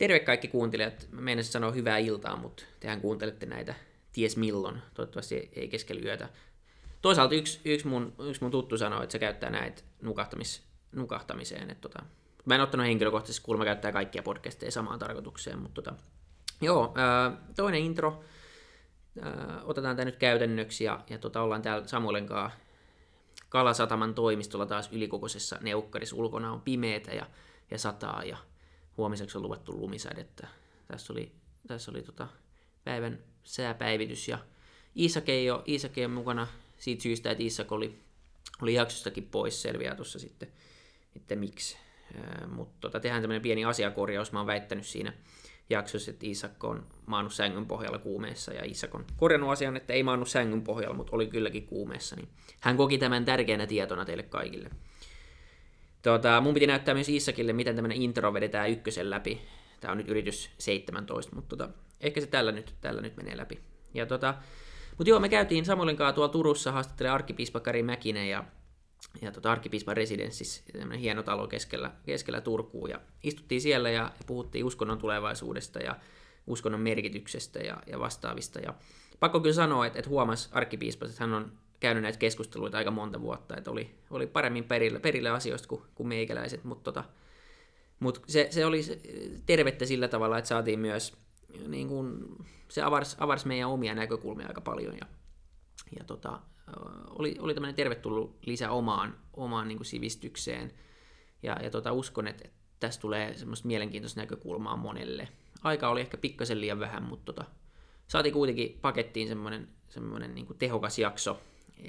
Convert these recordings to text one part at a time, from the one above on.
Terve kaikki kuuntelijat. Mä meinasin sanoa hyvää iltaa, mutta tehän kuuntelette näitä ties milloin. Toivottavasti ei keskellä yötä. Toisaalta yksi, yksi, mun, yksi mun tuttu sanoi, että se käyttää näitä nukahtamis, nukahtamiseen. Että tota, mä en ottanut henkilökohtaisesti, kuulemma käyttää kaikkia podcasteja samaan tarkoitukseen, mutta tota, joo, ää, toinen intro. Ää, otetaan tämä nyt käytännöksi ja, ja tota, ollaan täällä Samuelen kanssa Kalasataman toimistolla taas ylikokoisessa neukkarissa. Ulkona on pimeätä ja, ja sataa ja huomiseksi on luvattu lumisädettä. Tässä oli, tässä oli tota päivän sääpäivitys ja Iisak ei ole, Iisak ei ole mukana siitä syystä, että Iisak oli, oli jaksostakin pois, selviää tuossa sitten, että miksi. Mutta tota, tehdään tämmöinen pieni asiakorjaus, mä oon väittänyt siinä jaksossa, että Iisak on maannut sängyn pohjalla kuumeessa, ja Iisak on korjannut asian, että ei maannut sängyn pohjalla, mutta oli kylläkin kuumeessa, niin hän koki tämän tärkeänä tietona teille kaikille. Tota, mun piti näyttää myös Iissakille, miten tämmöinen intro vedetään ykkösen läpi. Tämä on nyt yritys 17, mutta tota, ehkä se tällä nyt, tällä nyt menee läpi. Ja tota, mutta joo, me käytiin Samuelin kanssa tuolla Turussa haastattelemaan arkkipiispa Kari Mäkinen ja, ja tota, arkkipiispan residenssissä, hieno talo keskellä, keskellä Turkuun. Ja istuttiin siellä ja puhuttiin uskonnon tulevaisuudesta ja uskonnon merkityksestä ja, ja vastaavista. Ja pakko kyllä sanoa, että, että huomasi arkkipiispa, että hän on käynyt näitä keskusteluita aika monta vuotta, että oli, oli paremmin perille, perille asioista kuin, kuin meikäläiset, mutta tota, mut se, se oli tervettä sillä tavalla, että saatiin myös, niin kuin, se avarsi, avarsi meidän omia näkökulmia aika paljon ja, ja tota, oli, oli tämmöinen tervetullut lisä omaan, omaan niin sivistykseen ja, ja tota, uskon, että, että tästä tulee semmoista mielenkiintoista näkökulmaa monelle. Aika oli ehkä pikkasen liian vähän, mutta tota, saatiin kuitenkin pakettiin semmoinen, semmoinen niin tehokas jakso,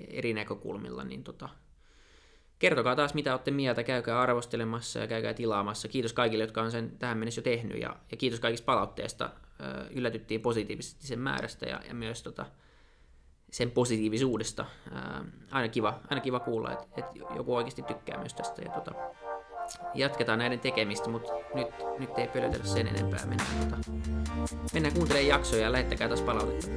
eri näkökulmilla, niin tota, kertokaa taas mitä olette mieltä, käykää arvostelemassa ja käykää tilaamassa. Kiitos kaikille, jotka on sen tähän mennessä jo tehnyt ja, ja kiitos kaikista palautteesta. Yllätyttiin positiivisesti sen määrästä ja, ja myös tota, sen positiivisuudesta. Aina, kiva, aina kiva kuulla, että et joku oikeasti tykkää myös tästä. Ja tota, jatketaan näiden tekemistä, mutta nyt, nyt ei pölytellä sen enempää. Mennään, tota, mennään kuuntelemaan jaksoja ja lähettäkää taas palautetta.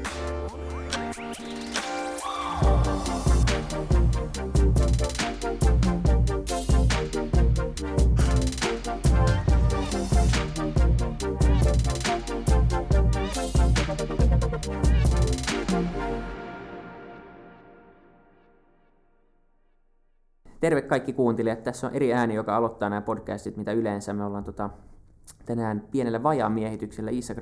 Terve kaikki kuuntelijat. Tässä on eri ääni, joka aloittaa nämä podcastit, mitä yleensä. Me ollaan tota, tänään pienellä vajaan miehityksellä Isak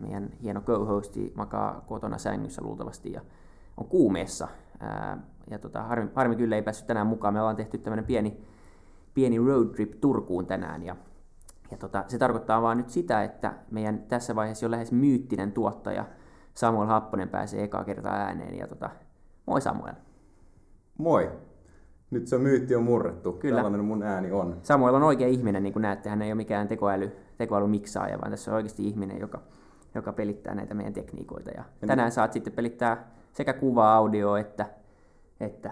meidän hieno co-hosti, makaa kotona sängyssä luultavasti ja on kuumeessa. Ää, ja tota, harmi, harmi kyllä ei päässyt tänään mukaan. Me ollaan tehty tämmöinen pieni, pieni road trip Turkuun tänään ja, ja tota, se tarkoittaa vaan nyt sitä, että meidän tässä vaiheessa jo lähes myyttinen tuottaja Samuel Happonen pääsee ekaa kertaa ääneen. Ja tota, moi Samuel. Moi. Nyt se myytti on murrettu. Kyllä. Tällainen mun ääni on. Samuel on oikea ihminen, niin kuin näette. Hän ei ole mikään tekoäly, tekoälymiksaaja, vaan tässä on oikeasti ihminen, joka, joka pelittää näitä meidän tekniikoita. Ja ja tänään saat sitten pelittää sekä kuvaa, audio että, että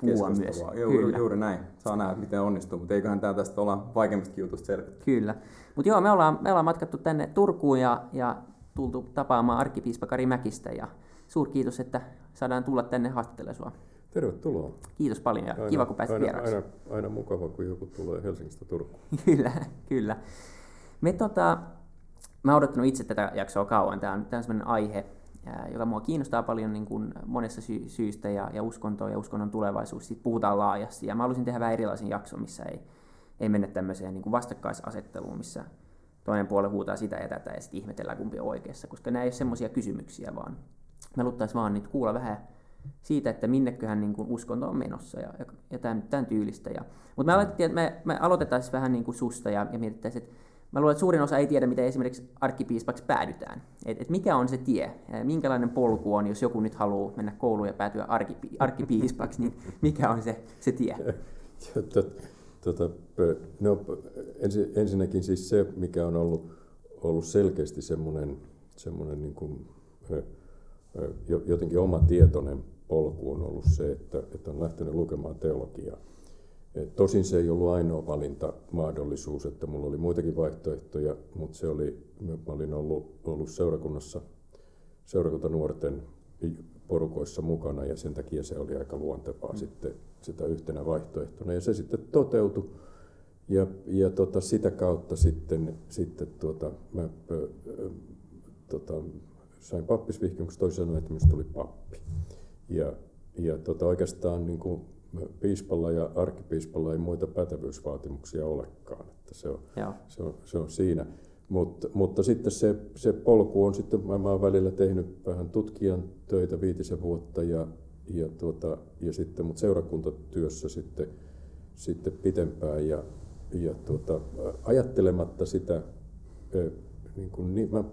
puhua myös. Juuri, Kyllä. juuri näin. Saa nähdä, miten onnistuu, mutta eiköhän tämä tästä olla vaikeammista jutusta selvitä. Kyllä. Mutta joo, me ollaan, me ollaan matkattu tänne Turkuun ja, ja tultu tapaamaan arkkipiispa Kari Mäkistä. Ja suurkiitos, että saadaan tulla tänne haastattelemaan. Tervetuloa. Kiitos paljon ja aina, kiva, kun pääsit aina, vieraaksi. Aina, aina mukava, kun joku tulee Helsingistä Turkuun. kyllä, kyllä. Me tota, mä oon odottanut itse tätä jaksoa kauan. Tämä on, tämä on sellainen aihe, joka mua kiinnostaa paljon niin kuin monessa sy- syystä ja, ja uskontoa ja uskonnon tulevaisuus. Siitä puhutaan laajasti ja mä haluaisin tehdä vähän erilaisen jakson, missä ei, ei mennä tämmöiseen niin kuin vastakkaisasetteluun, missä toinen puoli huutaa sitä ja tätä ja sitten ihmetellään kumpi on oikeassa, koska nämä ei ole semmoisia kysymyksiä, vaan me haluttaisiin vaan nyt kuulla vähän siitä, että minneköhän niin kuin uskonto on menossa ja, ja, ja tämän, tämän tyylistä. Ja, mutta aloitettiin, että me, me aloitetaan siis vähän niin kuin susta ja, ja mietittäisiin, että mä luulen, että suurin osa ei tiedä, miten esimerkiksi arkkipiispaksi päädytään. Et, et mikä on se tie, minkälainen polku on, jos joku nyt haluaa mennä kouluun ja päätyä arkkipi, arkkipiispaksi, niin mikä on se, se tie? Tota, no, ensin, ensinnäkin siis se, mikä on ollut, ollut selkeästi semmoinen, semmoinen niin kuin, jotenkin oma tietoinen polku on ollut se, että, että on lähtenyt lukemaan teologiaa. Tosin se ei ollut ainoa valintamahdollisuus, että mulla oli muitakin vaihtoehtoja, mutta se oli, mä olin ollut, ollut seurakunnassa, seurakuntanuorten porukoissa mukana ja sen takia se oli aika luontevaa mm. sitten sitä yhtenä vaihtoehtona. Ja se sitten toteutui. ja, ja tota, sitä kautta sitten, sitten tuota, mä ö, tota, sain pappisvihkin, kun toisin sanoen, että minusta tuli pappi. Ja, ja tota, oikeastaan niin kuin piispalla ja arkkipiispalla ei muita pätevyysvaatimuksia olekaan. Että se, on, se, on, se on siinä. Mut, mutta sitten se, se polku on sitten, mä, mä olen välillä tehnyt vähän tutkijan töitä viitisen vuotta ja, ja, tuota, ja sitten mut seurakuntatyössä sitten, sitten pitempään ja, ja tuota, ajattelematta sitä, niin kuin, niin, mä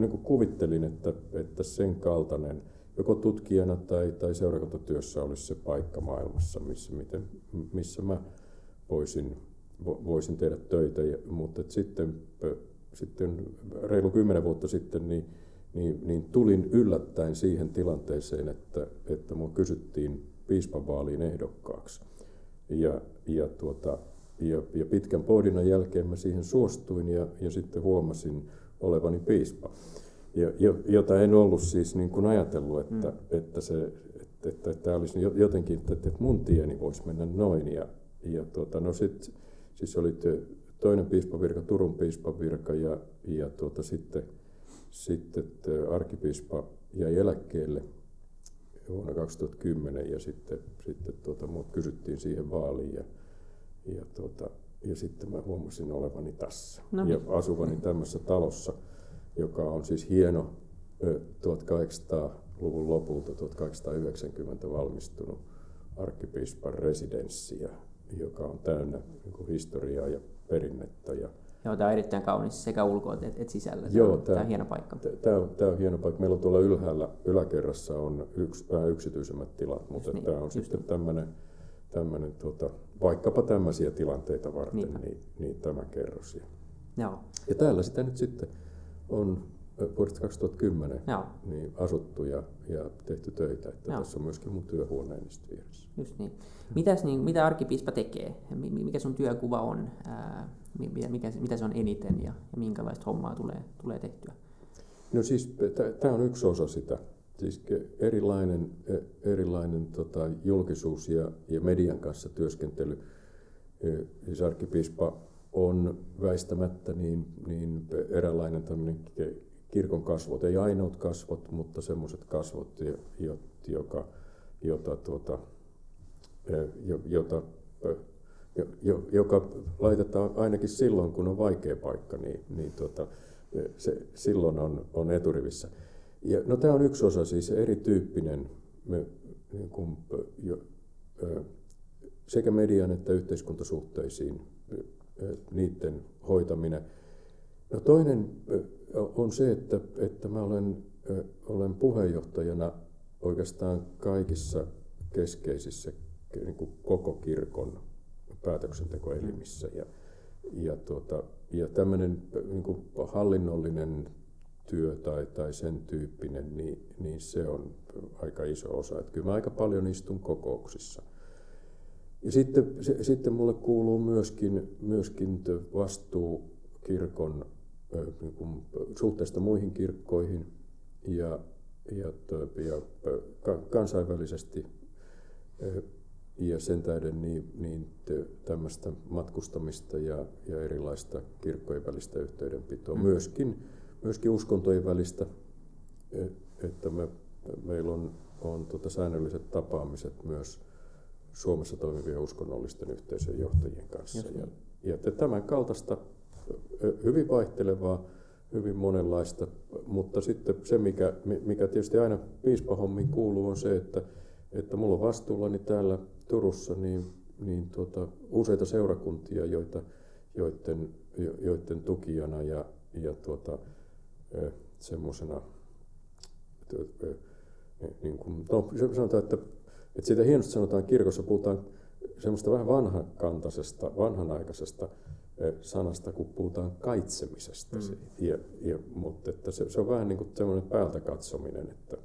niin kuin kuvittelin, että, että sen kaltainen joko tutkijana tai, tai seurakuntatyössä olisi se paikka maailmassa, missä, miten, missä mä voisin, voisin tehdä töitä, mutta sitten sitten reilu kymmenen vuotta sitten, niin, niin, niin tulin yllättäen siihen tilanteeseen, että, että minua kysyttiin piispanvaaliin ehdokkaaksi. Ja, ja, tuota, ja, ja pitkän pohdinnan jälkeen mä siihen suostuin ja, ja sitten huomasin olevani piispa. Ja, jota en ollut siis niin kuin ajatellut, että, mm. että, se, että, että, että tämä olisi jotenkin, että, että mun tieni voisi mennä noin. Ja, ja tuota, no sit, siis oli toinen piispavirka, Turun piispavirka ja, ja tuota, sitten, sitten arkipiispa jäi eläkkeelle vuonna 2010 ja sitten, sitten tuota, mut kysyttiin siihen vaaliin ja, ja, tuota, ja sitten mä huomasin olevani tässä no niin. ja asuvani tämmöisessä talossa, joka on siis hieno 1800-luvun lopulta 1890 valmistunut arkkipiispan residenssi, joka on täynnä niin historiaa ja perinnettä. Ja Joo, tämä on erittäin kaunis sekä ulkoa että, että sisällä. Joo, tämä, tämä on hieno paikka. Tämä on, tämä on hieno paikka. Meillä on tuolla ylhäällä, yläkerrassa on yksi, vähän yksityisemmät tilat, mutta niin, tämä on sitten niin. tämmöinen, tämmöinen tuota, vaikkapa tämmöisiä tilanteita varten, niin, niin tämä kerros. Ja, Joo. ja täällä sitä nyt sitten on vuodesta 2010 Joo. Niin asuttu ja, ja tehty töitä. Että Joo. tässä on myöskin mun työhuoneisto vieressä. Just niin. Mitäs, niin, mitä arkkipiispa tekee? Mikä sun työkuva on? Ää, mikä, mikä, mitä se on eniten ja, ja minkälaista hommaa tulee, tulee tehtyä? No siis tämä on yksi osa sitä. Siis erilainen, e, erilainen tota, julkisuus ja, ja median kanssa työskentely. E, siis arkkipiispa on väistämättä niin, niin eräänlainen tämmöinen kirkon kasvot, ei ainoat kasvot, mutta semmoiset kasvot, joka, jota, tuota, jota, joka laitetaan ainakin silloin, kun on vaikea paikka, niin, niin tuota, se silloin on, on eturivissä. Ja, no, tämä on yksi osa, siis erityyppinen me, niin kuin, jo, sekä median että yhteiskuntasuhteisiin niiden hoitaminen. No toinen on se, että, että mä olen, olen puheenjohtajana oikeastaan kaikissa keskeisissä niin kuin koko kirkon päätöksentekoelimissä. Ja, ja, tuota, ja tämmöinen niin kuin hallinnollinen työ tai, tai sen tyyppinen, niin, niin se on aika iso osa. Että kyllä mä aika paljon istun kokouksissa. Ja sitten, se, sitten mulle kuuluu myöskin, myöskin vastuu kirkon niin kuin, suhteesta muihin kirkkoihin ja, ja, ja kansainvälisesti ja sen tähden niin, niin tämmöistä matkustamista ja, ja erilaista kirkkojen välistä yhteydenpitoa. Mm. Myöskin, myöskin uskontojen välistä, e, että me, meillä on, on tota säännölliset tapaamiset myös Suomessa toimivien uskonnollisten yhteisöjen johtajien kanssa. Ja, ja tämän kaltaista hyvin vaihtelevaa, hyvin monenlaista, mutta sitten se, mikä, mikä tietysti aina piispahommiin kuuluu, on se, että, että mulla on vastuullani täällä Turussa niin, niin tuota, useita seurakuntia, joita, joiden, joiden tukijana ja, ja tuota, semmoisena, niin kuin, no sanotaan, että, että siitä hienosti sanotaan kirkossa, puhutaan semmoista vähän vanhakantaisesta, vanhanaikaisesta sanasta, kun puhutaan kaitsemisesta. Mm. Ja, ja, mutta että se, se on vähän niin kuin semmoinen päältä katsominen, että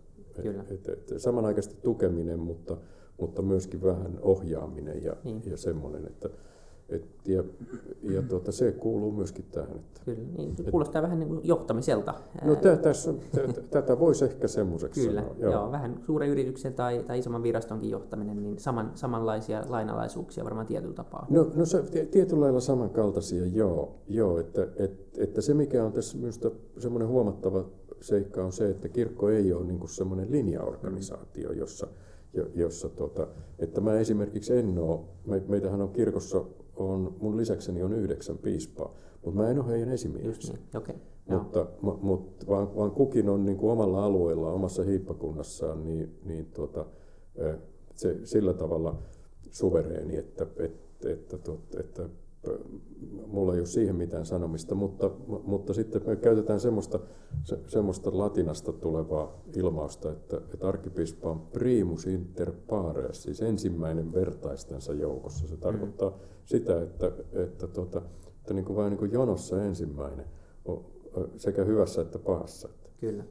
et, et, et, samanaikaisesti tukeminen, mutta, mutta myöskin vähän ohjaaminen ja, niin. ja semmoinen, että Et, ja ja tuota, se kuuluu myöskin tähän. Että, Kyllä, niin kuulostaa et, vähän niin kuin johtamiselta. No tä, tässä, tä, tätä voisi ehkä semmoiseksi Kyllä, sanoa. Joo. joo. vähän suuren yrityksen tai, tai isomman virastonkin johtaminen, niin saman, samanlaisia lainalaisuuksia varmaan tietyllä tapaa. No, no se, tietyllä lailla samankaltaisia, joo. joo että, et, että se mikä on tässä minusta semmoinen huomattava seikka on se, että kirkko ei ole niin semmoinen linjaorganisaatio, jossa, jossa tota, että mä esimerkiksi en ole, me, meitähän on kirkossa, on, mun lisäkseni on yhdeksän piispaa, mutta mä en ole heidän esimieheksi. Niin. Okay. Mutta, mutta vaan, vaan, kukin on niin kuin omalla alueella, omassa hiippakunnassaan, niin, niin tuota, se, sillä tavalla suvereeni, että, että, että, että, että mulla ei ole siihen mitään sanomista, mutta, mutta sitten me käytetään semmoista, se, semmoista latinasta tulevaa ilmausta, että, että arkkipiispa on primus inter pares, siis ensimmäinen vertaistensa joukossa. Se tarkoittaa mm. sitä, että, että, tuota, että niin kuin vain niin kuin jonossa ensimmäinen, sekä hyvässä että pahassa. Kyllä.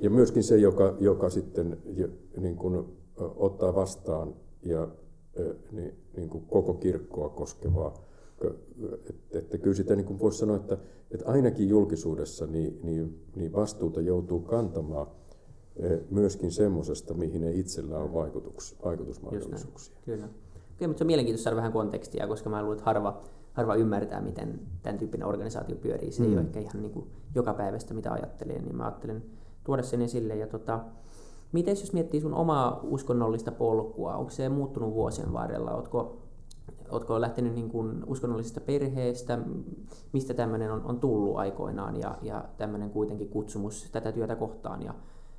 Ja myöskin se, joka, joka sitten niin kuin, ottaa vastaan ja niin, niin kuin koko kirkkoa koskevaa että, että kyllä sitä niin voisi sanoa, että, että ainakin julkisuudessa niin, niin, niin vastuuta joutuu kantamaan eh, myöskin semmoisesta, mihin ei itsellä ole vaikutus, vaikutusmahdollisuuksia. Kyllä. Kyllä, mutta se on mielenkiintoista saada vähän kontekstia, koska mä luulen, että harva, harva ymmärtää, miten tämän tyyppinen organisaatio pyörii. Se mm. ei ole ehkä ihan niin kuin joka päivästä, mitä ajattelee, niin mä ajattelen tuoda sen esille. Ja tota, miten jos miettii sun omaa uskonnollista polkua, onko se muuttunut vuosien varrella? Oletko Oletko lähtenyt niin kuin uskonnollisesta perheestä, mistä tämmöinen on, on tullut aikoinaan ja, ja tämmöinen kuitenkin kutsumus tätä työtä kohtaan ja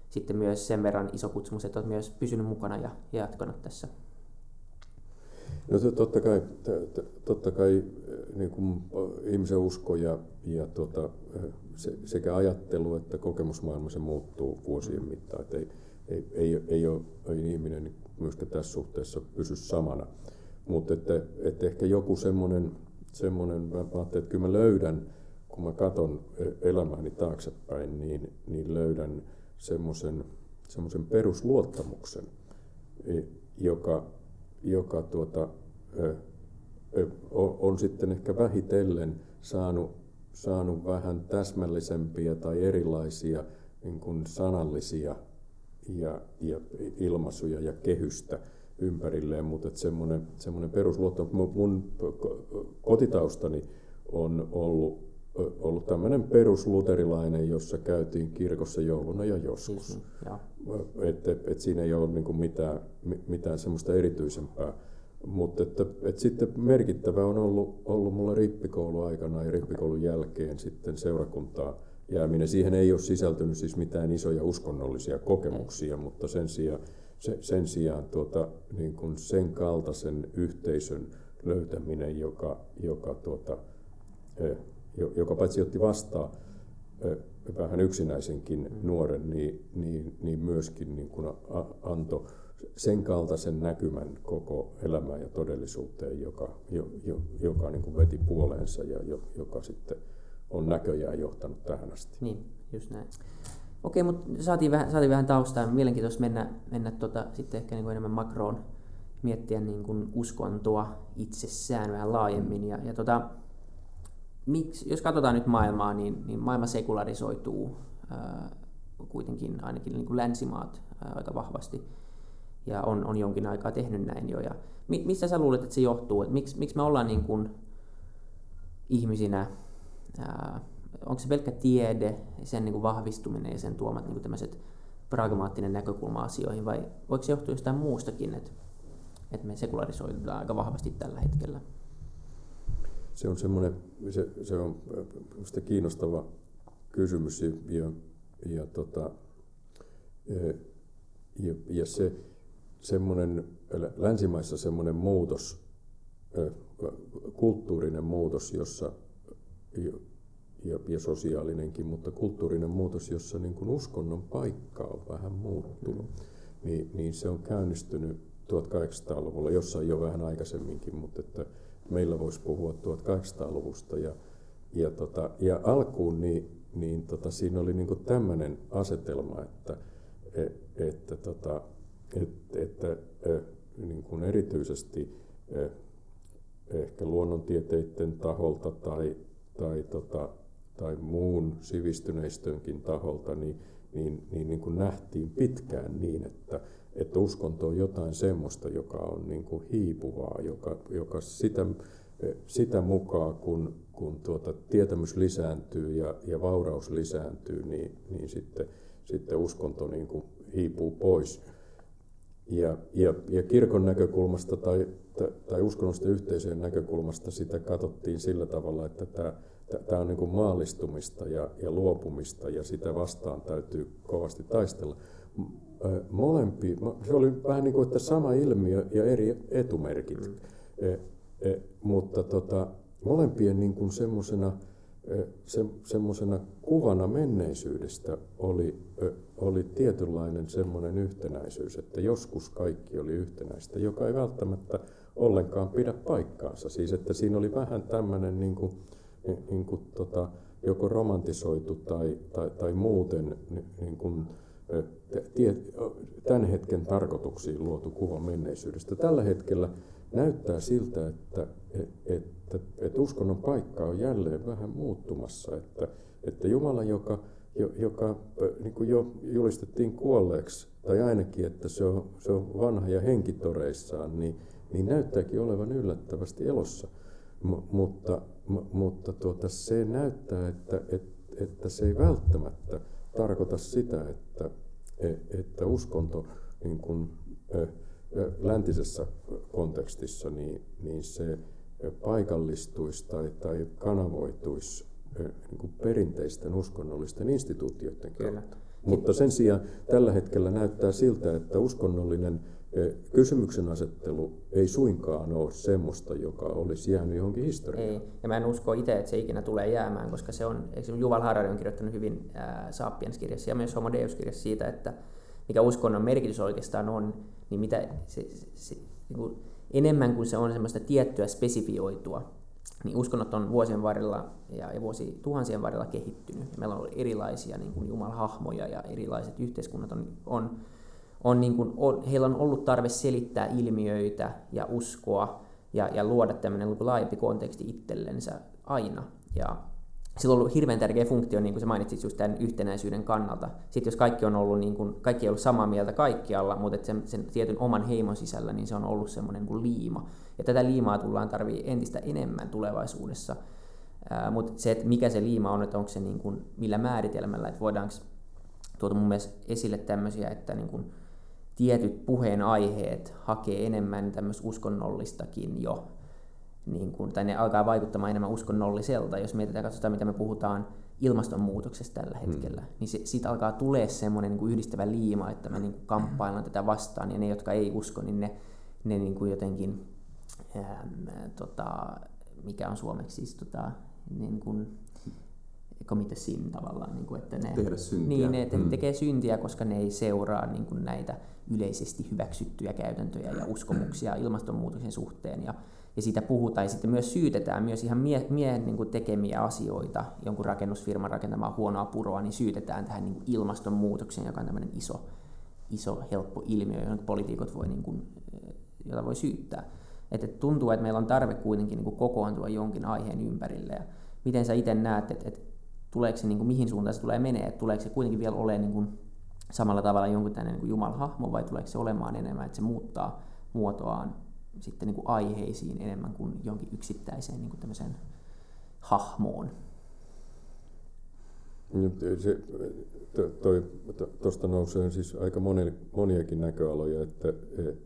sitten myös sen verran iso kutsumus, että olet myös pysynyt mukana ja, ja jatkanut tässä? No totta kai, totta kai niin kuin ihmisen usko ja, ja tuota, se, sekä ajattelu että kokemusmaailma se muuttuu vuosien mittaan. Että ei, ei, ei, ei, ole, ei ihminen myöskään tässä suhteessa pysy samana. Mutta että, että ehkä joku semmoinen, semmoinen mä ajattelin, että kyllä mä löydän, kun mä katson e, elämääni taaksepäin, niin, niin löydän semmoisen, semmoisen perusluottamuksen, e, joka, joka tuota, e, on sitten ehkä vähitellen saanut, saanut vähän täsmällisempiä tai erilaisia niin kuin sanallisia ja, ja ilmaisuja ja kehystä ympärilleen, mutta semmoinen, semmoinen perusluotto, mun kotitaustani on ollut, ollut tämmöinen perusluterilainen, jossa käytiin kirkossa jouluna ja joskus. Niin, että et siinä ei ole niin mitään, mitään semmoista erityisempää. Mutta että, että sitten merkittävä on ollut, ollut mulla rippikoulu aikana ja rippikoulun jälkeen sitten seurakuntaa jääminen. Siihen ei ole sisältynyt siis mitään isoja uskonnollisia kokemuksia, mutta sen sijaan se, sen sijaan tuota, niin kuin sen kaltaisen yhteisön löytäminen, joka, joka, tuota, joka paitsi otti vastaan vähän yksinäisenkin mm. nuoren, niin, niin, niin myöskin niin kuin antoi sen kaltaisen näkymän koko elämään ja todellisuuteen, joka, jo, jo, joka niin kuin veti puoleensa ja jo, joka sitten on näköjään johtanut tähän asti. Niin, just näin. Okei, mutta saatiin vähän, saatiin vähän taustaa. Mielenkiintoista mennä, mennä tota, sitten ehkä niin kuin enemmän makroon miettiä niin kuin uskontoa itsessään vähän laajemmin. Ja, ja tota, miksi, jos katsotaan nyt maailmaa, niin, niin maailma sekularisoituu ää, kuitenkin ainakin niin kuin länsimaat ää, aika vahvasti. Ja on, on jonkin aikaa tehnyt näin jo. Ja mi, mistä sä luulet, että se johtuu? Että miksi, miksi me ollaan niin kuin ihmisinä ää, onko se pelkkä tiede, sen niin kuin vahvistuminen ja sen tuomat niin tämmöiset pragmaattinen näkökulma asioihin, vai voiko se johtua jostain muustakin, että, että me sekularisoidaan aika vahvasti tällä hetkellä? Se on semmoinen, se, se on kiinnostava kysymys ja, ja, ja, tota, ja, ja se semmoinen, länsimaissa semmoinen muutos, kulttuurinen muutos, jossa ja, ja sosiaalinenkin, mutta kulttuurinen muutos, jossa niin kuin uskonnon paikka on vähän muuttunut, niin, niin se on käynnistynyt 1800-luvulla, jossain jo vähän aikaisemminkin, mutta että meillä voisi puhua 1800-luvusta. Ja, ja, tota, ja alkuun niin, niin tota, siinä oli niin tämmöinen asetelma, että, et, että, tota, et, että, että niin kuin erityisesti ehkä luonnontieteiden taholta tai, tai, tota, tai muun sivistyneistönkin taholta, niin, niin, niin, niin kuin nähtiin pitkään niin, että, että uskonto on jotain semmoista, joka on niin kuin hiipuvaa, joka, joka sitä, sitä mukaan, kun, kun tuota tietämys lisääntyy ja, ja vauraus lisääntyy, niin, niin sitten, sitten uskonto niin kuin hiipuu pois. Ja, ja, ja kirkon näkökulmasta tai, tai uskonnollisten yhteisöjen näkökulmasta sitä katsottiin sillä tavalla, että tämä, tämä on niin kuin maallistumista ja, ja luopumista ja sitä vastaan täytyy kovasti taistella. Molempi, se oli vähän niin kuin että sama ilmiö ja eri etumerkit, mm. e, e, mutta tota, molempien niin kuin semmoisena se, semmoisena kuvana menneisyydestä oli, oli tietynlainen semmoinen yhtenäisyys, että joskus kaikki oli yhtenäistä, joka ei välttämättä ollenkaan pidä paikkaansa. Siis että siinä oli vähän tämmöinen niin kuin, niin kuin tota, joko romantisoitu tai, tai, tai muuten niin kuin, tämän hetken tarkoituksiin luotu kuva menneisyydestä. Tällä hetkellä näyttää siltä, että, että, että uskonnon paikka on jälleen vähän muuttumassa, että, että Jumala, joka, joka niin kuin jo julistettiin kuolleeksi, tai ainakin, että se on, se on vanha ja henkitoreissaan, niin, niin näyttääkin olevan yllättävästi elossa. M- mutta m- mutta tuota, se näyttää, että, että, että se ei välttämättä tarkoita sitä, että, e, että uskonto niin kuin, läntisessä kontekstissa, niin, niin se paikallistuisi tai, tai kanavoituisi niin kuin perinteisten uskonnollisten instituutioiden kautta. Mutta sen sijaan tällä hetkellä näyttää siltä, että uskonnollinen kysymyksen asettelu ei suinkaan ole semmoista, joka olisi jäänyt johonkin historiaan. Ei, ja mä en usko itse, että se ikinä tulee jäämään, koska se on, esimerkiksi Juval Harari on kirjoittanut hyvin äh, Sapiens-kirjassa ja myös Homo Deus-kirjassa siitä, että mikä uskonnon merkitys oikeastaan on, niin mitä se, se, se, niin kuin enemmän kuin se on semmoista tiettyä spesifioitua, niin uskonnot on vuosien varrella ja, ja vuosi tuhansien varrella kehittynyt. Meillä on erilaisia niin kuin Jumalahahmoja ja erilaiset yhteiskunnat on, on, on, niin kuin, on, heillä on ollut tarve selittää ilmiöitä ja uskoa ja, ja luoda tämmöinen niin laajempi konteksti itsellensä aina. Ja sillä on ollut hirveän tärkeä funktio, niin kuin sä mainitsit just tämän yhtenäisyyden kannalta. Sitten jos kaikki on ollut, niin kuin, kaikki ei ollut samaa mieltä kaikkialla, mutta sen, sen tietyn oman heimon sisällä, niin se on ollut semmoinen niin liima. Ja tätä liimaa tullaan tarvii entistä enemmän tulevaisuudessa. mutta se, että mikä se liima on, että onko se niin kuin, millä määritelmällä, että voidaanko tuota mun mielestä esille tämmöisiä, että niin kuin, tietyt puheenaiheet hakee enemmän tämmöistä uskonnollistakin jo niin kuin, tai ne alkaa vaikuttamaan enemmän uskonnolliselta. Jos mietitään, katsotaan mitä me puhutaan ilmastonmuutoksesta tällä hmm. hetkellä, mm. niin se, siitä alkaa tulee semmoinen niin kuin yhdistävä liima, että me niin kuin kamppaillaan tätä vastaan, ja ne, jotka ei usko, niin ne, ne niin kuin jotenkin, ää, tota, mikä on suomeksi siis, tota, niin kuin, commit sin tavallaan. Niin kuin, että ne, Tehdä syntiä. Niin, ne te- mm. tekee syntiä, koska ne ei seuraa niin kuin näitä yleisesti hyväksyttyjä käytäntöjä ja uskomuksia ilmastonmuutoksen suhteen. Ja, ja siitä puhutaan ja sitten myös syytetään myös ihan mie- miehen niin kuin tekemiä asioita, jonkun rakennusfirman rakentamaa huonoa puroa, niin syytetään tähän niin kuin ilmastonmuutokseen, joka on tämmöinen iso, iso helppo ilmiö, johon poliitikot voi, niin kuin, jota voi syyttää. Että tuntuu, että meillä on tarve kuitenkin niin kuin kokoontua jonkin aiheen ympärille. Ja miten sä itse näet, että, että tuleeko se, niin kuin, mihin suuntaan se tulee menee, että tuleeko se kuitenkin vielä olemaan niin kuin, samalla tavalla jonkun tämmöinen niin jumalhahmo vai tuleeko se olemaan enemmän, että se muuttaa muotoaan sitten niin kuin aiheisiin enemmän kuin jonkin yksittäiseen niin kuin hahmoon. Se, toi, tuosta nousee siis aika moni, moniakin näköaloja, että,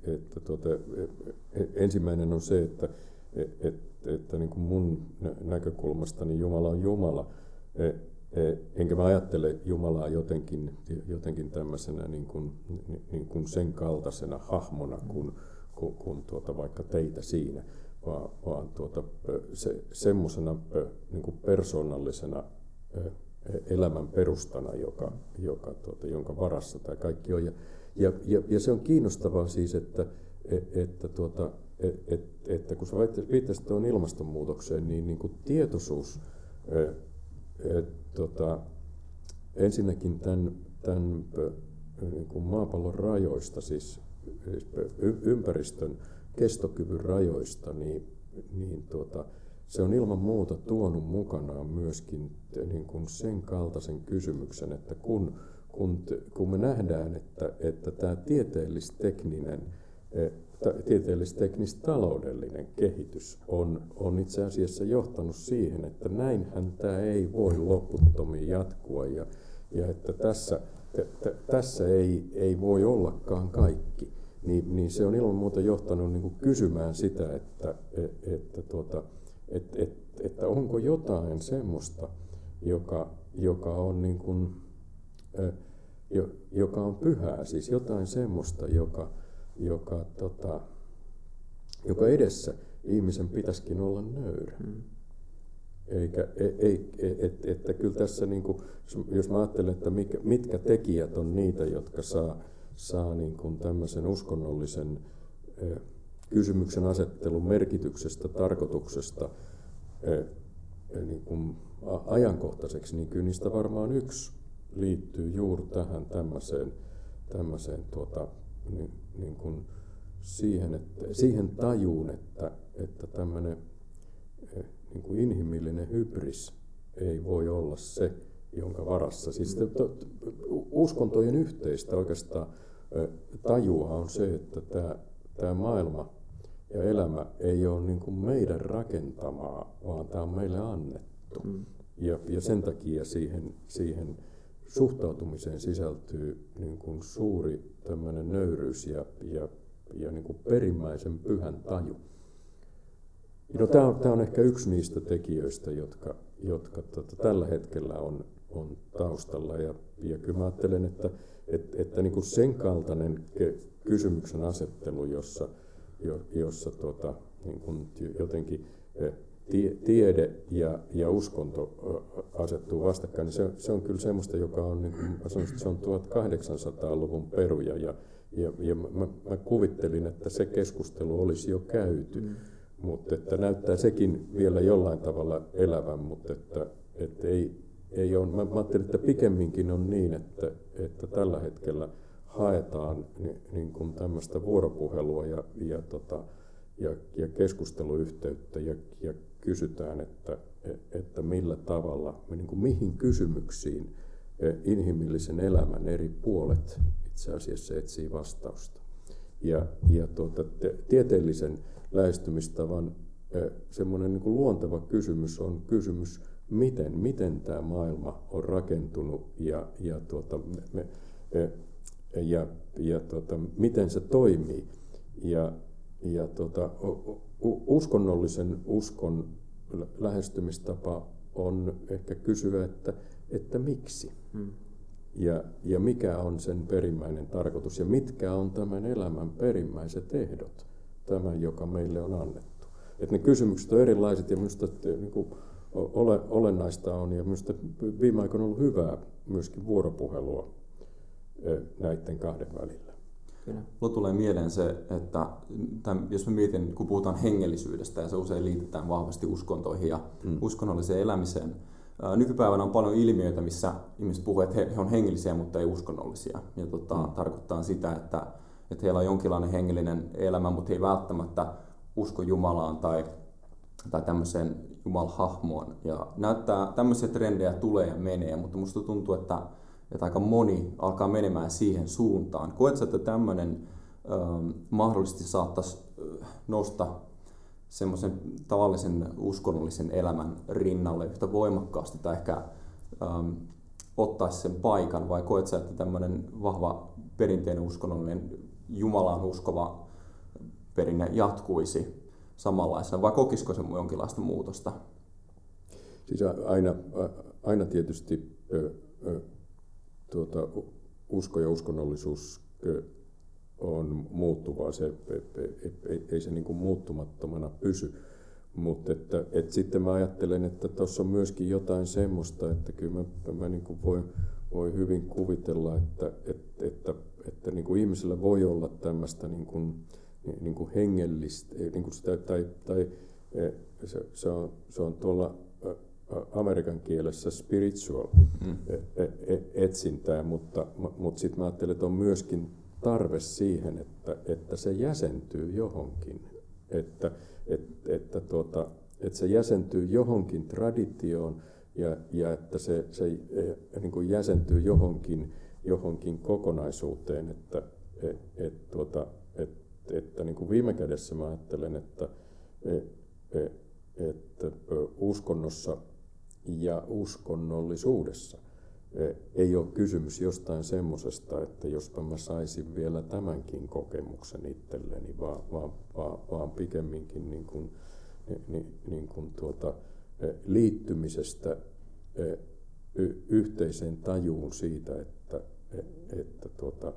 että tuota, ensimmäinen on se, että, että, että niin kuin mun näkökulmastani Jumala on Jumala, enkä mä ajattele Jumalaa jotenkin, jotenkin tämmöisenä niin kuin, niin kuin sen kaltaisena hahmona kuin, kuin, kuin tuota, vaikka teitä siinä, vaan, vaan tuota, se, semmoisena niin persoonallisena elämän perustana, joka, joka, tuota, jonka varassa tämä kaikki on. Ja, ja, ja, ja se on kiinnostavaa siis, että, että, tuota, että, että kun sä viittasit tuon ilmastonmuutokseen, niin, niin kuin tietoisuus et, tota, ensinnäkin tämän, tämän niin kuin maapallon rajoista, siis ympäristön kestokyvyn rajoista, niin, niin tuota, se on ilman muuta tuonut mukanaan myöskin niin kuin sen kaltaisen kysymyksen, että kun, kun, kun me nähdään, että, että tämä tieteellistekninen tieteellis-teknis-taloudellinen kehitys on, on itse asiassa johtanut siihen, että näinhän tämä ei voi loputtomiin jatkua ja, ja että tässä, t- tässä ei, ei voi ollakaan kaikki. Niin, niin se on ilman muuta johtanut niin kuin kysymään sitä, että, että, että, tuota, että, että, että onko jotain semmoista, joka, joka on niin kuin, joka on pyhää, siis jotain semmoista, joka, joka, tota, joka edessä ihmisen pitäisikin olla nöyrä. Mm. Eikä, ei, ei, e, et, että kyllä tässä, niin kuin, jos mä ajattelen, että mikä, mitkä tekijät on niitä, jotka saa, saa niin kuin tämmöisen uskonnollisen kysymyksen asettelun merkityksestä, tarkoituksesta niin kuin ajankohtaiseksi, niin kyllä niistä varmaan yksi liittyy juuri tähän tämmöiseen, tämmöiseen tuota, niin, niin kuin siihen, että, siihen tajuun, että, että tämmöinen niin kuin inhimillinen hybris ei voi olla se, jonka varassa. Siis uskontojen yhteistä oikeastaan tajua on se, että tämä, tämä maailma ja elämä ei ole niin kuin meidän rakentamaa, vaan tämä on meille annettu. Mm. Ja, ja sen takia siihen, siihen suhtautumiseen sisältyy niin kuin suuri tämmöinen nöyryys ja, ja, ja niin kuin perimmäisen pyhän taju. No, tämä, on, tämä on ehkä yksi niistä tekijöistä, jotka, jotka tota, tällä hetkellä on, on taustalla. Ja, ja kyllä mä ajattelen, että, että, että niin kuin sen kaltainen kysymyksen asettelu, jossa, jossa tota, niin kuin jotenkin eh, tiede ja, ja uskonto asettuu vastakkain, niin se, se on kyllä semmoista, joka on, niin kuin mä sanoisin, se on 1800-luvun peruja ja, ja, ja mä, mä kuvittelin, että se keskustelu olisi jo käyty, mm. mutta että näyttää sekin vielä jollain tavalla elävän, mutta että, että ei, ei ole, mä, mä ajattelin, että pikemminkin on niin, että, että tällä hetkellä haetaan niin, niin kuin tämmöistä vuoropuhelua ja, ja, tota, ja, ja keskusteluyhteyttä ja, ja kysytään, että, että millä tavalla, niin kuin mihin kysymyksiin e, inhimillisen elämän eri puolet itse asiassa etsii vastausta. Ja, ja tuota, tieteellisen lähestymistavan e, semmoinen niin luonteva kysymys on kysymys, miten, miten tämä maailma on rakentunut ja, ja, tuota, me, e, ja, ja tuota, miten se toimii. Ja, ja tuota, uskonnollisen uskon lähestymistapa on ehkä kysyä, että, että miksi? Hmm. Ja, ja mikä on sen perimmäinen tarkoitus ja mitkä on tämän elämän perimmäiset ehdot, tämän, joka meille on annettu. Että ne kysymykset on erilaiset ja minusta niin kuin, ole, olennaista on ja minusta viime aikoina on ollut hyvää myöskin vuoropuhelua näiden kahden välillä. Kyllä. Mulla tulee mieleen se, että tämän, jos mä mietin, kun puhutaan hengellisyydestä ja se usein liitetään vahvasti uskontoihin ja mm. uskonnolliseen elämiseen, Nykypäivänä on paljon ilmiöitä, missä ihmiset puhuvat, että he, he on hengellisiä, mutta ei uskonnollisia. Ja tota, mm. tarkoittaa sitä, että, että heillä on jonkinlainen hengellinen elämä, mutta he ei välttämättä usko Jumalaan tai, tai tämmöiseen Jumalhahmoon. Ja näyttää, tämmöisiä trendejä tulee ja menee, mutta musta tuntuu, että että aika moni alkaa menemään siihen suuntaan. Koetko, että tämmöinen ähm, mahdollisesti saattaisi äh, nousta semmoisen tavallisen uskonnollisen elämän rinnalle yhtä voimakkaasti tai ehkä ähm, ottaisi sen paikan vai koetko, että tämmöinen vahva perinteinen uskonnollinen Jumalaan uskova perinne jatkuisi samanlaisena vai kokisiko se jonkinlaista muutosta? Siis aina, aina tietysti tuota, usko ja uskonnollisuus on muuttuvaa, se, ei, ei se niin kuin muuttumattomana pysy. Mutta että, että sitten mä ajattelen, että tuossa on myöskin jotain semmoista, että kyllä mä, mä niin kuin voin, voi hyvin kuvitella, että, että, että, että niin kuin ihmisellä voi olla tämmöistä niin kuin, niin kuin hengellistä, niin kuin sitä, tai, tai se, se, on, se on tuolla amerikan kielessä spiritual mm. E, e, etsintää, mutta, mutta sitten mä ajattelen, että on myöskin tarve siihen, että, että se jäsentyy johonkin että, että, että, tuota, että se jäsentyy johonkin traditioon ja, ja että se, se niin kuin jäsentyy johonkin, johonkin kokonaisuuteen, että et, et, tuota, et, että niin kuin viime kädessä mä ajattelen, että, et, et, että uskonnossa ja uskonnollisuudessa e, ei ole kysymys jostain semmoisesta, että jospa mä saisin vielä tämänkin kokemuksen itselleni, vaan, vaan, vaan, vaan pikemminkin niin kuin, niin, niin kuin tuota, e, liittymisestä e, yhteiseen tajuun siitä, että, että, tuota,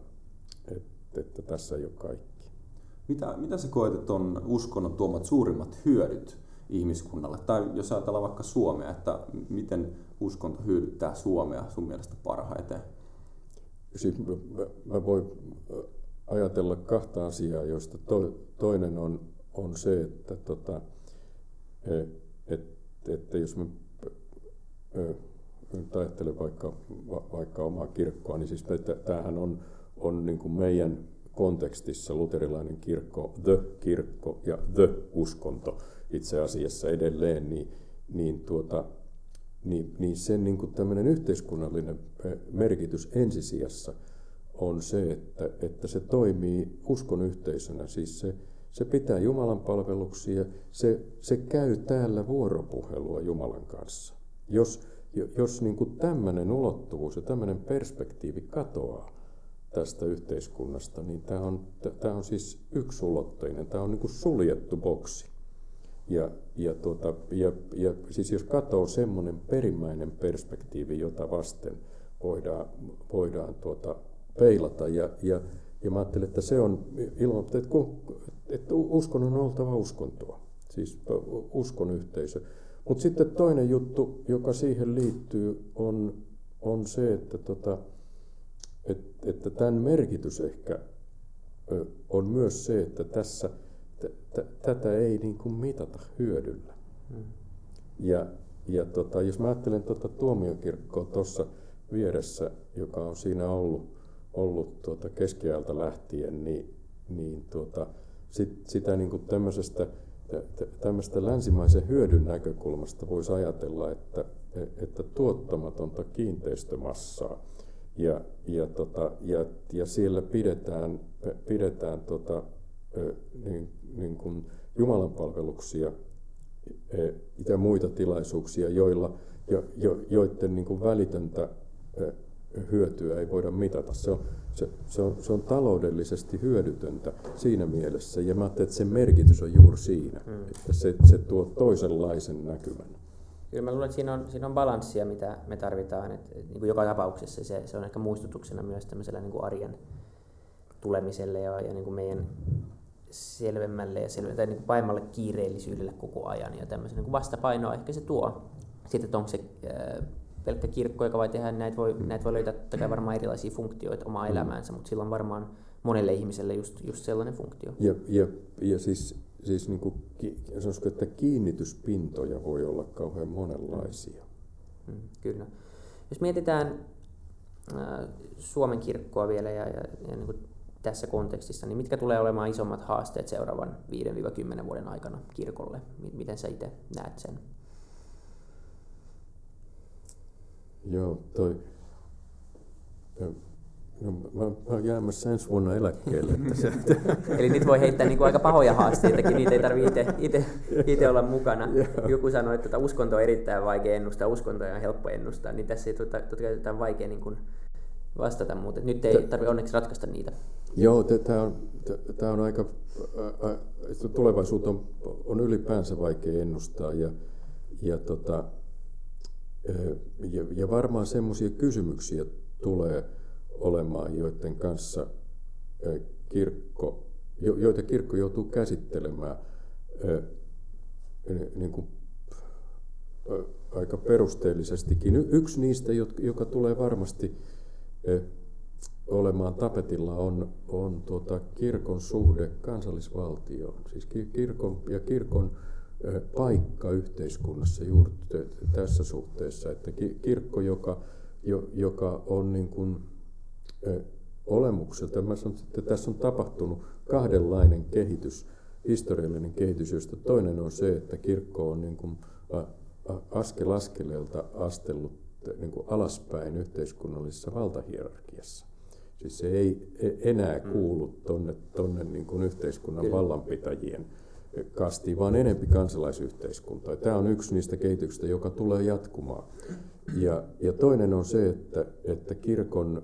että, että tässä ei ole kaikki. Mitä, mitä sä koet, että on uskonnon tuomat suurimmat hyödyt ihmiskunnalle? Tai jos ajatellaan vaikka Suomea, että miten uskonto hyödyttää Suomea sun mielestä parhaiten? Siis mä, mä voin ajatella kahta asiaa, joista to, toinen on, on se, että, tota, e, et, että jos mä nyt ajattelen vaikka, vaikka omaa kirkkoa, niin siis tämähän on, on niin kuin meidän kontekstissa luterilainen kirkko, the kirkko ja the uskonto itse asiassa edelleen, niin, niin, tuota, niin, niin sen niin kuin yhteiskunnallinen merkitys ensisijassa on se, että, että se toimii uskon yhteisönä, siis se, se pitää Jumalan palveluksia, se, se käy täällä vuoropuhelua Jumalan kanssa. Jos, jos niin tämmöinen ulottuvuus ja tämmöinen perspektiivi katoaa tästä yhteiskunnasta, niin tämä on, tämä on siis yksulotteinen, tämä on niin kuin suljettu boksi. Ja, ja, tuota, ja, ja siis jos katsoo semmoinen perimmäinen perspektiivi, jota vasten voidaan, voidaan tuota, peilata, ja, ja, ja mä ajattelen, että se on ilman, että, kun, että uskon on oltava uskontoa, siis uskon yhteisö. Mutta sitten toinen juttu, joka siihen liittyy, on, on se, että, tota, et, että tämän merkitys ehkä on myös se, että tässä – tätä ei niin kuin mitata hyödyllä. Mm. Ja, ja tota, jos mä ajattelen tuota tuomiokirkkoa tuossa vieressä, joka on siinä ollut, ollut tuota keskiajalta lähtien, niin, niin tuota, sit, sitä niin kuin tämmöisestä, tämmöistä länsimaisen hyödyn näkökulmasta voisi ajatella, että, että tuottamatonta kiinteistömassaa ja, ja, tota, ja, ja siellä pidetään, pidetään tota, niin, niin kuin Jumalan palveluksia ja muita tilaisuuksia, joilla, jo, jo, joiden niin kuin välitöntä hyötyä ei voida mitata. Se on, se, se, on, se on taloudellisesti hyödytöntä siinä mielessä, ja mä ajattelen, että sen merkitys on juuri siinä, mm. että se, se tuo toisenlaisen näkymän. Kyllä mä luulen, että siinä on, siinä on balanssia, mitä me tarvitaan. Että, niin kuin joka tapauksessa se, se on ehkä muistutuksena myös tämmöisellä niin kuin arjen tulemiselle ja, ja niin kuin meidän selvemmälle ja selvemmälle, tai niin kuin paimmalle kiireellisyydelle koko ajan ja tämmöisen niin kuin vastapainoa ehkä se tuo. Sitten, että onko se äh, pelkkä kirkko, joka vai tehdä, näitä voi, näitä voi löytää totta varmaan erilaisia funktioita omaa mm. elämäänsä, mutta silloin varmaan monelle ihmiselle just, just sellainen funktio. Ja, ja, ja siis, siis niin kuin, sanoisiko, että kiinnityspintoja voi olla kauhean monenlaisia. Mm, kyllä. Jos mietitään äh, Suomen kirkkoa vielä ja, ja, ja niin kuin tässä kontekstissa, niin mitkä tulee olemaan isommat haasteet seuraavan 5-10 vuoden aikana kirkolle? Miten sä itse näet sen? Joo, toi... No, mä, mä oon jäämässä ensi vuonna eläkkeelle. Eli nyt voi heittää niin kuin aika pahoja haasteitakin, niitä ei tarvitse itse olla mukana. Joku sanoi, että tota uskonto on erittäin vaikea ennustaa, uskontoja on helppo ennustaa, niin tässä ei totta, totta kai vaikea niin kuin vastata, mutta nyt ei tarvitse onneksi ratkaista niitä. Joo, tämä on, on aika, tulevaisuutta on, on ylipäänsä vaikea ennustaa ja, ja, tota, ja, ja varmaan semmoisia kysymyksiä tulee olemaan, joiden kanssa kirkko, joita kirkko joutuu käsittelemään niin kuin, aika perusteellisestikin. Yksi niistä, joka tulee varmasti olemaan tapetilla on, on tuota kirkon suhde kansallisvaltioon, siis kirkon ja kirkon paikka yhteiskunnassa juuri tässä suhteessa, että kirkko, joka, joka on niin kuin, olemukselta, mä sanon, että tässä on tapahtunut kahdenlainen kehitys historiallinen kehitys, josta toinen on se, että kirkko on niin kuin askel askeleelta astellut niin kuin alaspäin yhteiskunnallisessa valtahierarkiassa. Siis se ei e, enää kuulu tuonne tonne niin kuin yhteiskunnan vallanpitäjien kastiin, vaan enempi kansalaisyhteiskuntaa. Tämä on yksi niistä kehityksistä, joka tulee jatkumaan. Ja, ja toinen on se, että, että kirkon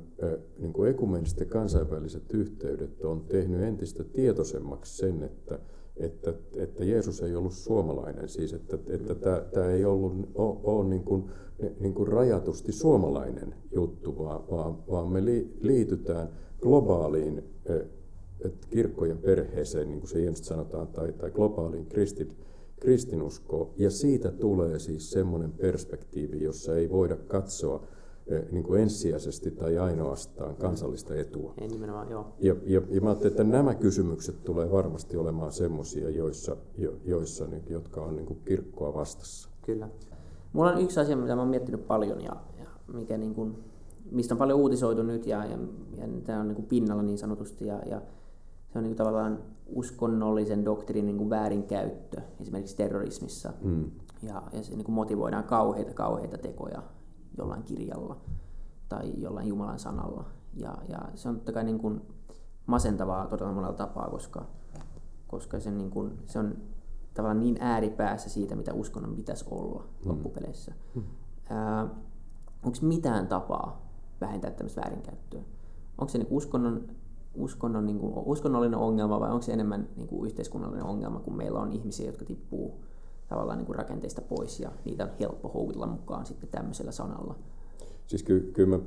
niin kuin ekumeniset ja kansainväliset yhteydet on tehnyt entistä tietoisemmaksi sen, että, että, että Jeesus ei ollut suomalainen, siis että, että tämä, tämä ei ollut ole, ole niin kuin, niin kuin rajatusti suomalainen juttu, vaan, vaan, vaan me liitytään globaaliin että kirkkojen perheeseen, niin kuin se hienosti sanotaan, tai, tai globaaliin kristin, kristinuskoon. Ja siitä tulee siis semmoinen perspektiivi, jossa ei voida katsoa niin kuin ensisijaisesti tai ainoastaan kansallista etua. Ei nimenomaan, joo. Ja, ja, ja mä ajattelin, että nämä kysymykset tulee varmasti olemaan semmoisia, joissa, jo, joissa, jotka on niin kuin kirkkoa vastassa. Kyllä. Mulla on yksi asia, mitä mä oon miettinyt paljon ja, ja mikä niin kuin, mistä on paljon uutisoitu nyt ja, ja, ja tämä on niin kuin pinnalla niin sanotusti ja, ja se on niin kuin tavallaan uskonnollisen doktriinin niin kuin väärinkäyttö esimerkiksi terrorismissa. Mm. Ja, ja se niin kuin motivoidaan kauheita, kauheita tekoja jollain kirjalla tai jollain Jumalan sanalla. Ja, ja se on totta kai niin kuin masentavaa todella monella tapaa, koska, koska se, niin kuin, se on tavallaan niin ääripäässä siitä, mitä uskonnon pitäisi olla mm. loppupeleissä. Mm. Onko mitään tapaa vähentää tämmöistä väärinkäyttöä? Onko se niin uskonnon uskonnon, niin kuin, uskonnollinen ongelma vai onko se enemmän niin kuin yhteiskunnallinen ongelma, kun meillä on ihmisiä, jotka tippuu tavallaan niin kuin rakenteista pois ja niitä on helppo houkutella mukaan sitten tämmöisellä sanalla? Siis ky- kyllä mä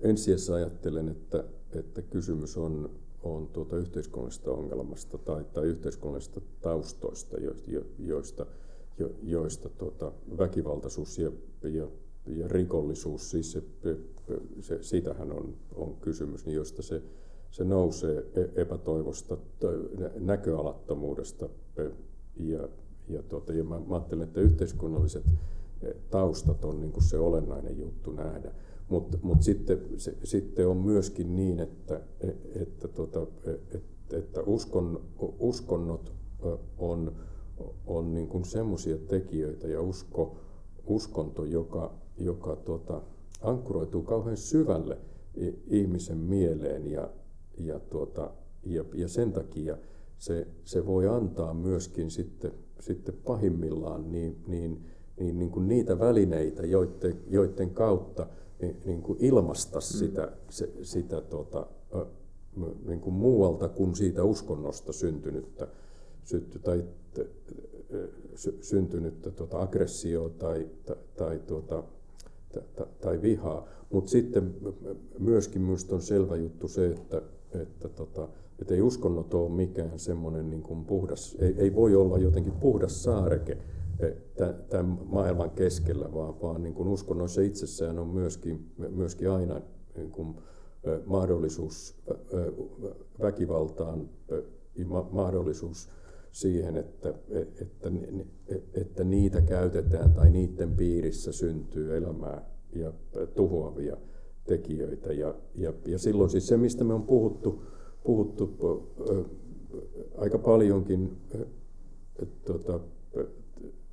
ensisijassa ajattelen, että, että kysymys on, on tuota yhteiskunnallisesta ongelmasta tai, tai yhteiskunnallisista taustoista, joista, joista, jo, joista tuota, väkivaltaisuus ja, ja ja rikollisuus, siis se, se, siitähän on, on kysymys, niin josta se, se nousee e, epätoivosta, näköalattomuudesta ja, ja, tuota, ja mä, mä ajattelen, että yhteiskunnalliset e, taustat on niin se olennainen juttu nähdä. Mutta mut sitten, sitten on myöskin niin, että, e, että, tuota, että, että uskon, uskonnot on, on niin semmoisia tekijöitä ja usko, uskonto, joka, joka tuota, ankkuroituu kauhean syvälle ihmisen mieleen ja, ja, tuota, ja, ja sen takia se, se voi antaa myöskin sitten, sitten pahimmillaan niin, niin, niin, niin kuin niitä välineitä, joiden, joiden kautta niin, niin kuin ilmaista mm. sitä, se, sitä tuota, niin kuin muualta kuin siitä uskonnosta syntynyttä, synty, tai syntynyttä tuota aggressio tai, tai, tai, tuota, tai vihaa. Mutta sitten myöskin minusta on selvä juttu se, että, että, tota, että ei uskonnot ole mikään semmoinen niin kuin puhdas, ei, ei voi olla jotenkin puhdas saareke e, tämän maailman keskellä, vaan, vaan niin kuin uskonnoissa itsessään on myöskin, myöskin aina niin kuin mahdollisuus väkivaltaan, mahdollisuus siihen, että, että, että niitä käytetään tai niiden piirissä syntyy elämää ja tuhoavia tekijöitä. Ja, ja, ja silloin siis se, mistä me on puhuttu, puhuttu aika paljonkin tuota,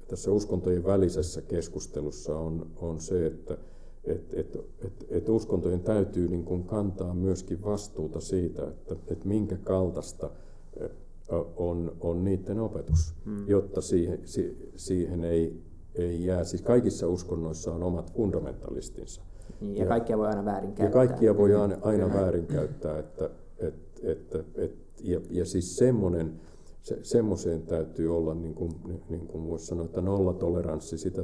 tässä uskontojen välisessä keskustelussa on, on se, että et, et, et, et uskontojen täytyy niin kuin kantaa myöskin vastuuta siitä, että, että minkä kaltaista on, on niiden opetus, hmm. jotta siihen, siihen ei, ei jää. Siis kaikissa uskonnoissa on omat fundamentalistinsa. Niin, ja, ja kaikkia voi aina väärinkäyttää. Ja kaikkia voi aina, aina väärinkäyttää. Että, et, et, et, ja, ja siis semmoinen, se, semmoiseen täytyy olla, niin kuin, niin kuin voisi sanoa, että nollatoleranssi, sitä,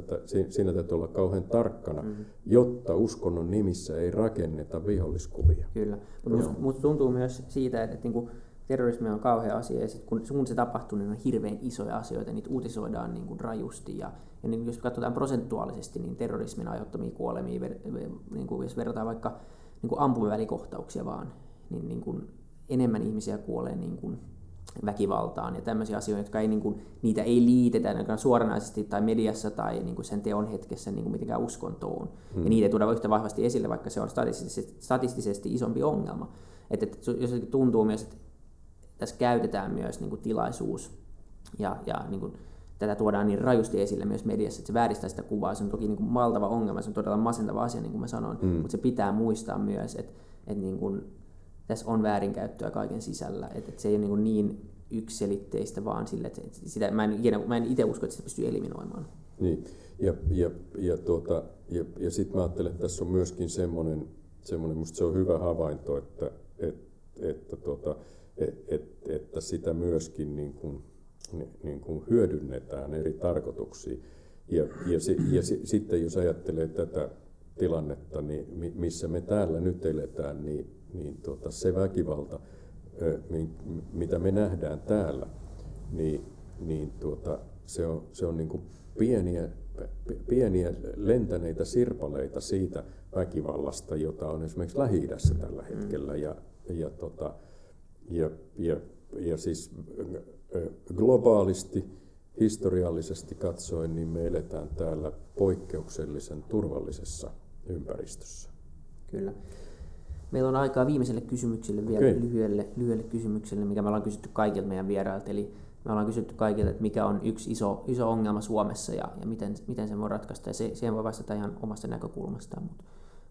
siinä täytyy olla kauhean tarkkana, mm-hmm. jotta uskonnon nimissä ei rakenneta viholliskuvia. Kyllä, mutta musta tuntuu myös siitä, että, että niin kuin terrorismi on kauhea asia ja sit kun, kun se tapahtuu, niin on hirveän isoja asioita, niitä uutisoidaan niin kuin rajusti ja, ja niin jos katsotaan prosentuaalisesti, niin terrorismin aiheuttamia kuolemia, ver, niin kuin jos verrataan vaikka niin kuin ampumavälikohtauksia vaan, niin, niin kuin enemmän ihmisiä kuolee niin kuin väkivaltaan ja tämmöisiä asioita, jotka ei, niin kuin, niitä ei liitetä suoranaisesti tai mediassa tai niin kuin sen teon hetkessä niin kuin mitenkään uskontoon. Hmm. Ja niitä ei tuoda yhtä vahvasti esille, vaikka se on statistisesti, statistisesti isompi ongelma. Että, että jos tuntuu myös, että tässä käytetään myös niin kuin tilaisuus ja, ja niin kuin, tätä tuodaan niin rajusti esille myös mediassa, että se vääristää sitä kuvaa. Se on toki niin kuin valtava ongelma, se on todella masentava asia, niin kuin mä sanoin, mm. mutta se pitää muistaa myös, että, että niin kuin, tässä on väärinkäyttöä kaiken sisällä, että, että se ei ole niin, niin yksiselitteistä, vaan sille, että sitä, mä, en, mä en itse usko, että sitä pystyy eliminoimaan. Niin, ja, ja, ja, tuota, ja, ja sitten mä ajattelen, että tässä on myöskin semmoinen, semmoinen musta se on hyvä havainto, että, että, että, tuota, että, sitä myöskin niin kuin, niin kuin hyödynnetään eri tarkoituksiin. Ja, ja, ja si, sitten jos ajattelee tätä tilannetta, niin missä me täällä nyt eletään, niin, niin tuota, se väkivalta, mitä me nähdään täällä, niin, niin tuota, se on, se on niin kuin pieniä, pieniä lentäneitä sirpaleita siitä väkivallasta, jota on esimerkiksi lähi tällä hetkellä. Ja, ja, tota, ja, ja, ja siis globaalisti, historiallisesti katsoen, niin me eletään täällä poikkeuksellisen turvallisessa ympäristössä. Kyllä. Meillä on aikaa viimeiselle kysymykselle vielä, okay. lyhyelle, lyhyelle kysymykselle, mikä me ollaan kysytty kaikilta meidän vierailta. Eli me ollaan kysytty kaikilta, että mikä on yksi iso, iso ongelma Suomessa ja, ja miten, miten se voi ratkaista. Ja se, siihen voi vastata ihan omasta näkökulmastaan, mutta,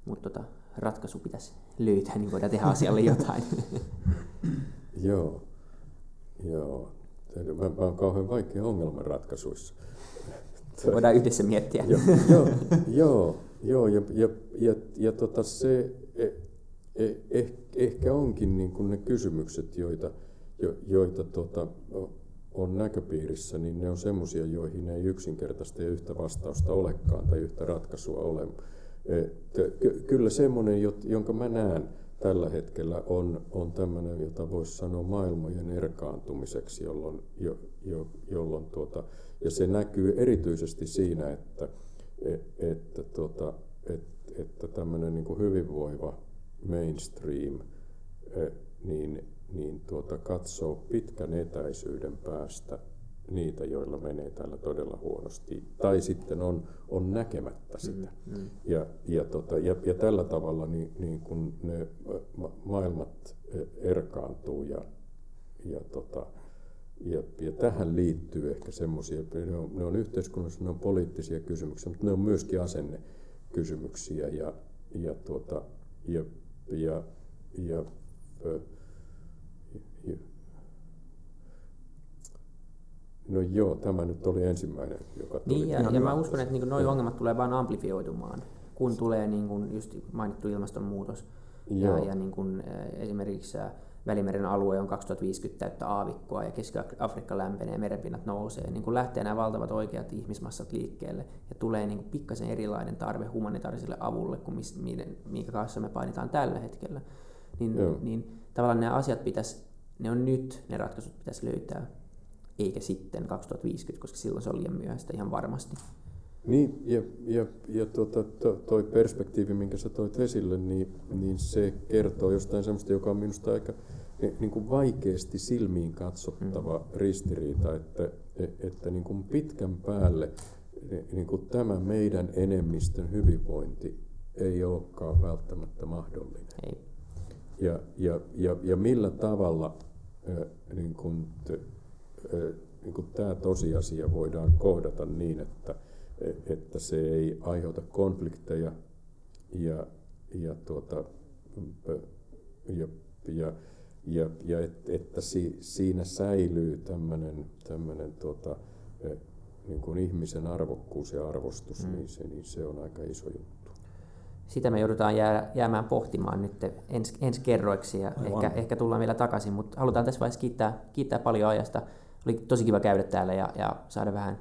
mutta tota, ratkaisu pitäisi löytää, niin voidaan tehdä asialle jotain. Joo, joo. Mä, mä oon kauhean vaikea ongelmanratkaisuissa. Voidaan yhdessä miettiä. joo, joo, joo, joo ja, ja, ja, ja tota se eh, eh, ehkä onkin niin kuin ne kysymykset, joita, jo, joita tota, on näköpiirissä, niin ne on semmoisia, joihin ei yksinkertaista ja yhtä vastausta olekaan tai yhtä ratkaisua ole. Kyllä semmoinen, jonka mä näen tällä hetkellä, on, on tämmöinen, jota voisi sanoa maailmojen erkaantumiseksi, jolloin, jo, jo, jolloin tuota, ja se näkyy erityisesti siinä, että, että, tuota, että, että tämmöinen niin hyvinvoiva mainstream, niin niin tuota, katsoo pitkän etäisyyden päästä niitä, joilla menee täällä todella huonosti, tai sitten on, on näkemättä sitä. Mm, mm. Ja, ja, tota, ja, ja tällä tavalla niin, niin kun ne ma- maailmat erkaantuu ja, ja, tota, ja, ja tähän liittyy ehkä semmoisia, ne on, ne on yhteiskunnassa, ne on poliittisia kysymyksiä, mutta ne on myöskin asennekysymyksiä ja, ja, tuota, ja, ja, ja, ja No joo, tämä nyt oli ensimmäinen, joka tuli. Niin, ja, ja mä uskon, että niin nuo ongelmat tulee vain amplifioitumaan, kun tulee niin kuin just mainittu ilmastonmuutos. Joo. Ja, ja niin kuin, esimerkiksi Välimeren alue on 2050 täyttä aavikkoa ja Keski-Afrikka lämpenee ja merenpinnat nousee. Niin kun lähtee nämä valtavat oikeat ihmismassat liikkeelle ja tulee niin pikkasen erilainen tarve humanitaariselle avulle kuin mis, minkä kanssa me painitaan tällä hetkellä, niin, niin tavallaan nämä asiat pitäisi, ne on nyt, ne ratkaisut pitäisi löytää eikä sitten 2050, koska silloin se on liian myöhäistä ihan varmasti. Niin, ja, ja, ja tuota, to, toi perspektiivi, minkä sä toit esille, niin, niin se kertoo jostain sellaista, joka on minusta aika niin kuin vaikeasti silmiin katsottava mm. ristiriita, että, että niin kuin pitkän päälle niin kuin tämä meidän enemmistön hyvinvointi ei olekaan välttämättä mahdollinen. Ei. Ja, ja, ja, ja millä tavalla niin kuin, niin kuin tämä tosiasia voidaan kohdata niin, että, että se ei aiheuta konflikteja ja, ja, tuota, ja, ja, ja, ja et, että si, siinä säilyy tämmöinen, tämmöinen tuota, niin kuin ihmisen arvokkuus ja arvostus, mm. niin, se, niin se on aika iso juttu. Sitä me joudutaan jää, jäämään pohtimaan nyt ensi, ensi kerroiksi ja ehkä, ehkä tullaan vielä takaisin, mutta halutaan tässä vaiheessa kiittää, kiittää paljon ajasta oli tosi kiva käydä täällä ja, ja saada vähän,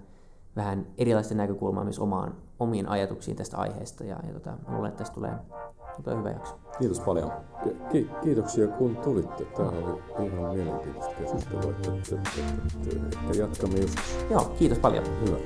vähän erilaista näkökulmaa myös omaan, omiin ajatuksiin tästä aiheesta. Ja, ja tota, luulen, että tästä tulee, tulee hyvä jakso. Kiitos paljon. Ki- kiitoksia kun tulitte. Tämä oli ihan mielenkiintoista keskustelua. Että, että, että, että jatkamme joskus. Joo, kiitos paljon. Hyvä.